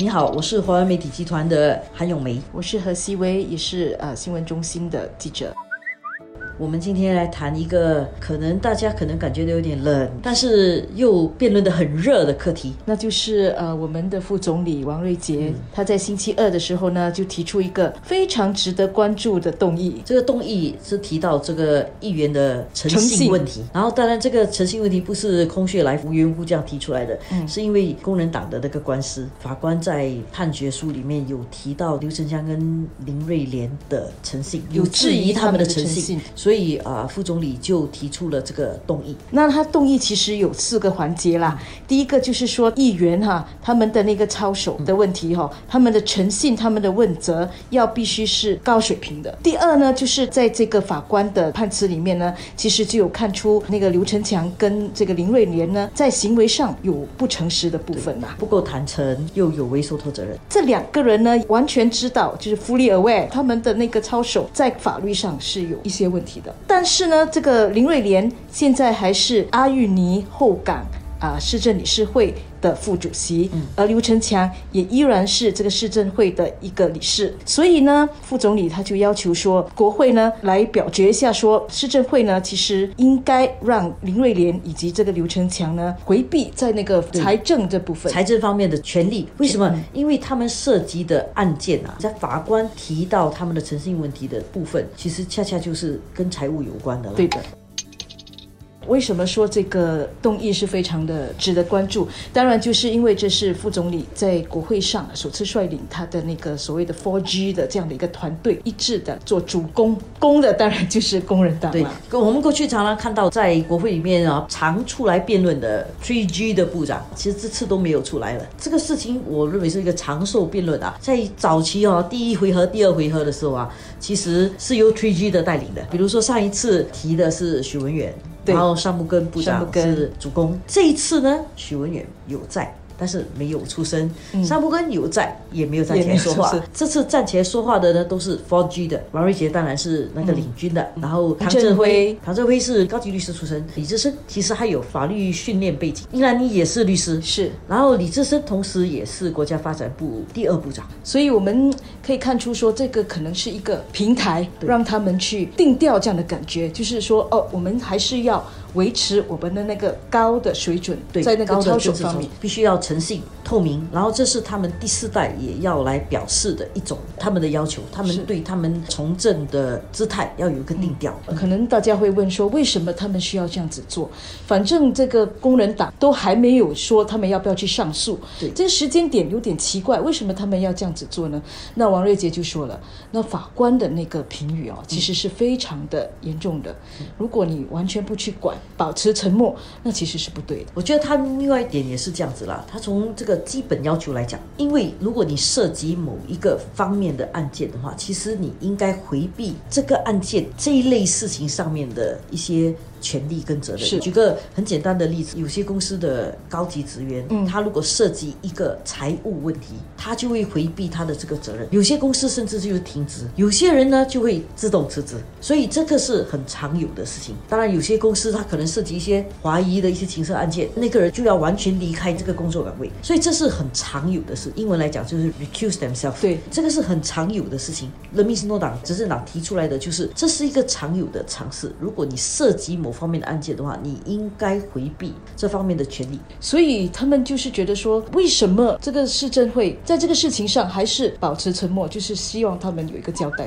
你好，我是华为媒体集团的韩永梅，我是何希薇，也是呃新闻中心的记者。我们今天来谈一个可能大家可能感觉到有点冷，但是又辩论的很热的课题，那就是呃我们的副总理王瑞杰，他在星期二的时候呢，就提出一个非常值得关注的动议。这个动议是提到这个议员的诚信问题，然后当然这个诚信问题不是空穴来风、无故这样提出来的，嗯。是因为工人党的那个官司，法官在判决书里面有提到刘成香跟林瑞莲的诚信，有质疑他们的诚信。所以啊，副总理就提出了这个动议。那他动议其实有四个环节啦。第一个就是说，议员哈他们的那个操守的问题哈，他们的诚信、他们的问责要必须是高水平的。第二呢，就是在这个法官的判词里面呢，其实就有看出那个刘成强跟这个林瑞莲呢，在行为上有不诚实的部分呐，不够坦诚，又有违受托责任。这两个人呢，完全知道就是 fully aware，他们的那个操守在法律上是有一些问题。但是呢，这个林瑞莲现在还是阿玉尼后港啊市政理事会的副主席，而刘成强也依然是这个市政会的一个理事。所以呢，副总理他就要求说，国会呢来表决一下，说市政会呢其实应该让林瑞莲以及这个刘成强呢回避在那个财政这部分、财政方面的权利。为什么？因为他们涉及的案件啊，在法官提到他们的诚信问题的部分，其实恰恰就是跟财务有关的。对的。为什么说这个动议是非常的值得关注？当然，就是因为这是副总理在国会上首次率领他的那个所谓的 Four G 的这样的一个团队一致的做主攻，攻的当然就是工人党了。对，我们过去常常看到在国会里面啊，常出来辩论的 tg 的部长，其实这次都没有出来了。这个事情我认为是一个长寿辩论啊，在早期哦，第一回合、第二回合的时候啊，其实是由 tg 的带领的。比如说上一次提的是许文远。然后上木根部长是主攻，这一次呢，许文远有在。但是没有出声，沙布根有在，也没有站起来说话。这次站起来说话的呢，都是 f o r G 的。王瑞杰当然是那个领军的，然后唐振辉，唐振辉是高级律师出身。李志深其实还有法律训练背景，英兰妮也是律师，是。然后李志深同时也是国家发展部第二部长，所以我们可以看出说，这个可能是一个平台，让他们去定调这样的感觉，就是说，哦，我们还是要维持我们的那个高的水准，对在那个操守方面必须要。诚信、透明，然后这是他们第四代也要来表示的一种他们的要求，他们对他们从政的姿态要有一个定调。可能大家会问说，为什么他们需要这样子做？反正这个工人党都还没有说他们要不要去上诉，对，这个时间点有点奇怪，为什么他们要这样子做呢？那王瑞杰就说了，那法官的那个评语哦，其实是非常的严重的。如果你完全不去管，保持沉默，那其实是不对的。我觉得他另外一点也是这样子啦，他。从这个基本要求来讲，因为如果你涉及某一个方面的案件的话，其实你应该回避这个案件这一类事情上面的一些。权利跟责任。是，举个很简单的例子，有些公司的高级职员，嗯，他如果涉及一个财务问题，他就会回避他的这个责任。有些公司甚至就是停职，有些人呢就会自动辞职。所以这个是很常有的事情。当然，有些公司他可能涉及一些怀疑的一些情色案件，那个人就要完全离开这个工作岗位。所以这是很常有的事。英文来讲就是 recuse themselves。对，这个是很常有的事情。人民行动党执政党提出来的就是，这是一个常有的尝试。如果你涉及某某方面的案件的话，你应该回避这方面的权利。所以他们就是觉得说，为什么这个市政会在这个事情上还是保持沉默？就是希望他们有一个交代。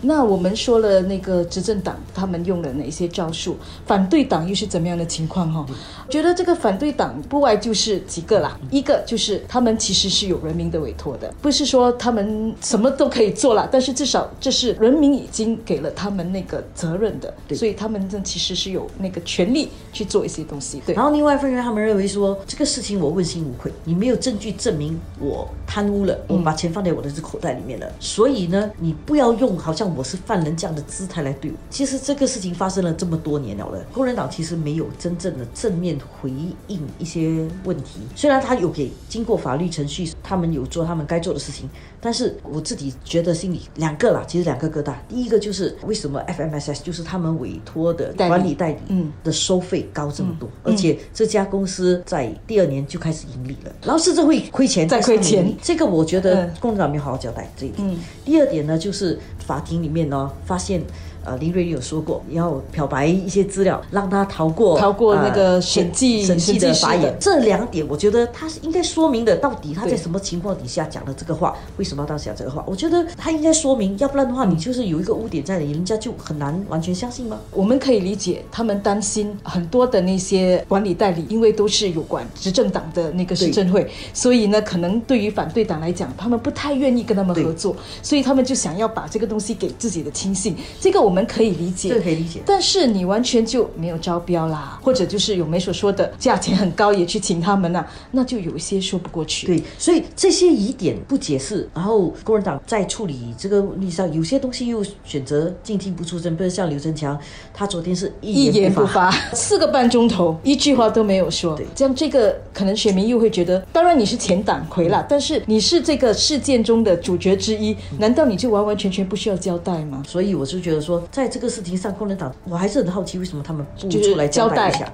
那我们说了那个执政党他们用了哪些招数，反对党又是怎么样的情况哈？觉得这个反对党不外就是几个啦，一个就是他们其实是有人民的委托的，不是说他们什么都可以做了，但是至少这是人民已经给了他们那个责任的，所以他们这其实是有那个权利去做一些东西。对，然后另外一方面，他们认为说这个事情我问心无愧，你没有证据证明我贪污了，我把钱放在我的这口袋里面了，所以呢，你不要用好像。我是犯人这样的姿态来对我。其实这个事情发生了这么多年了了，工人党其实没有真正的正面回应一些问题。虽然他有给经过法律程序，他们有做他们该做的事情，但是我自己觉得心里两个啦，其实两个疙瘩。第一个就是为什么 FMSS 就是他们委托的管理代理，嗯的收费高这么多，而且这家公司在第二年就开始盈利了，然后市政会亏钱，再亏钱这个我觉得嗯共产党没有好好交代这一点。嗯第二点呢，就是法庭里面呢发现。呃，林瑞有说过要漂白一些资料，让他逃过逃过那个呃审计审计审计的的法眼。这两点，我觉得他是应该说明的，到底他在什么情况底下讲的这个话，为什么要当时讲这个话？我觉得他应该说明，要不然的话，你就是有一个污点在那里，人家就很难完全相信吗？我们可以理解他们担心很多的那些管理代理，因为都是有关执政党的那个市政会，所以呢，可能对于反对党来讲，他们不太愿意跟他们合作，所以他们就想要把这个东西给自己的亲信，这个我们可以理解。这个可以理解。但是你完全就没有招标啦，或者就是有梅所说的价钱很高，也去请他们呐、那就有一些说不过去。对，所以这些疑点不解释，然后工人党在处理这个问题上，有些东西又选择静听不出声，比如像刘振强，他昨天是一一言不发。发，四个半钟头，一句话都没有说对。这样这个可能选民又会觉得，当然你是前党魁啦，但是你是这个事件中的主角之一，难道你就完完全全不需要交代吗？所以我就觉得说，在这个事情上，共产党我还是很好奇，为什么他们不出来交代一下？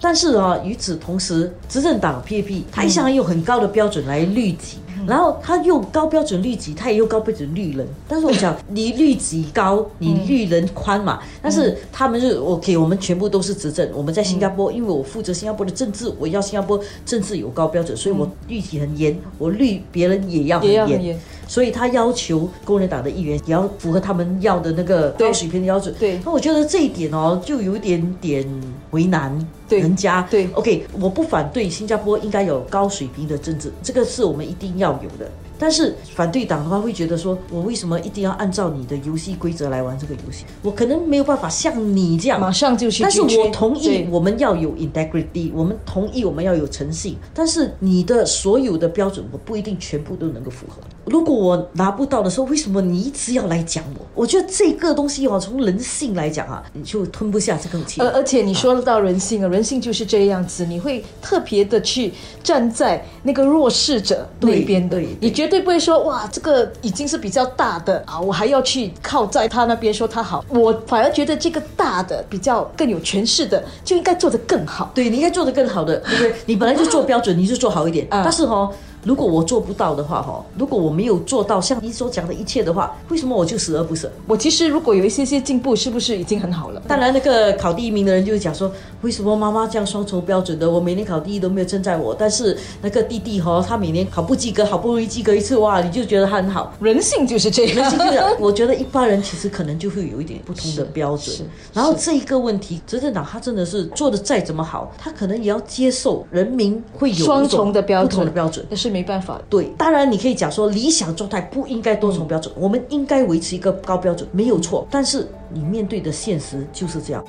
但是啊，与此同时，执政党 PAP 他一向用很高的标准来律己，然后他用高标准律己，他也用高标准律人。但是我想，你律己高，你律人宽嘛。但是他们是 OK，我们全部都是执政。我们在新加坡，因为我负责新加坡的政治，我要新加坡政治有高标准，所以我律己很严，我律别人也要很严。所以他要求工人党的议员也要符合他们要的那个高水平的标准。对那我觉得这一点哦，就有一点点为难对人家。对，OK，我不反对新加坡应该有高水平的政治，这个是我们一定要有的。但是反对党的话会觉得说，我为什么一定要按照你的游戏规则来玩这个游戏？我可能没有办法像你这样马上就去但是我同意我们要有 integrity，我们同意我们要有诚信，但是你的所有的标准我不一定全部都能够符合。如果我拿不到的时候，为什么你一直要来讲我？我觉得这个东西哦，从人性来讲啊，你就吞不下这口气。而而且你说到人性啊，人性就是这样子，你会特别的去站在那个弱势者那对边的你绝对不会说哇，这个已经是比较大的啊，我还要去靠在他那边说他好，我反而觉得这个大的比较更有权势的就应该做得更好。对，你应该做得更好的，对不对？你本来就做标准，你就做好一点。但是哦，如果我做不到的话，哈，如果我没有做到像你所讲的一切的话，为什么我就死而不舍？我其实如果有一些些进步，是不是已经很好了？当然，那个考第一名的人就会讲说，为什么妈妈这样双重标准的？我每年考第一都没有称赞我，但是那个弟弟哈、他每年考不及格，好不容易及格一次，哇，你就觉得他很好。人性就是这样，人性就是我觉得一般人其实可能就会有一点不同的标准是是。然后这一个问题，执政党他真的是做的再怎么好，他可能也要接受人民会有双重的标不同准的标准。那是没办法。对，当然你可以讲说理想状态不应该多重标准，我们应该维持一个高标准，没有错。但是你面对的现实就是这样。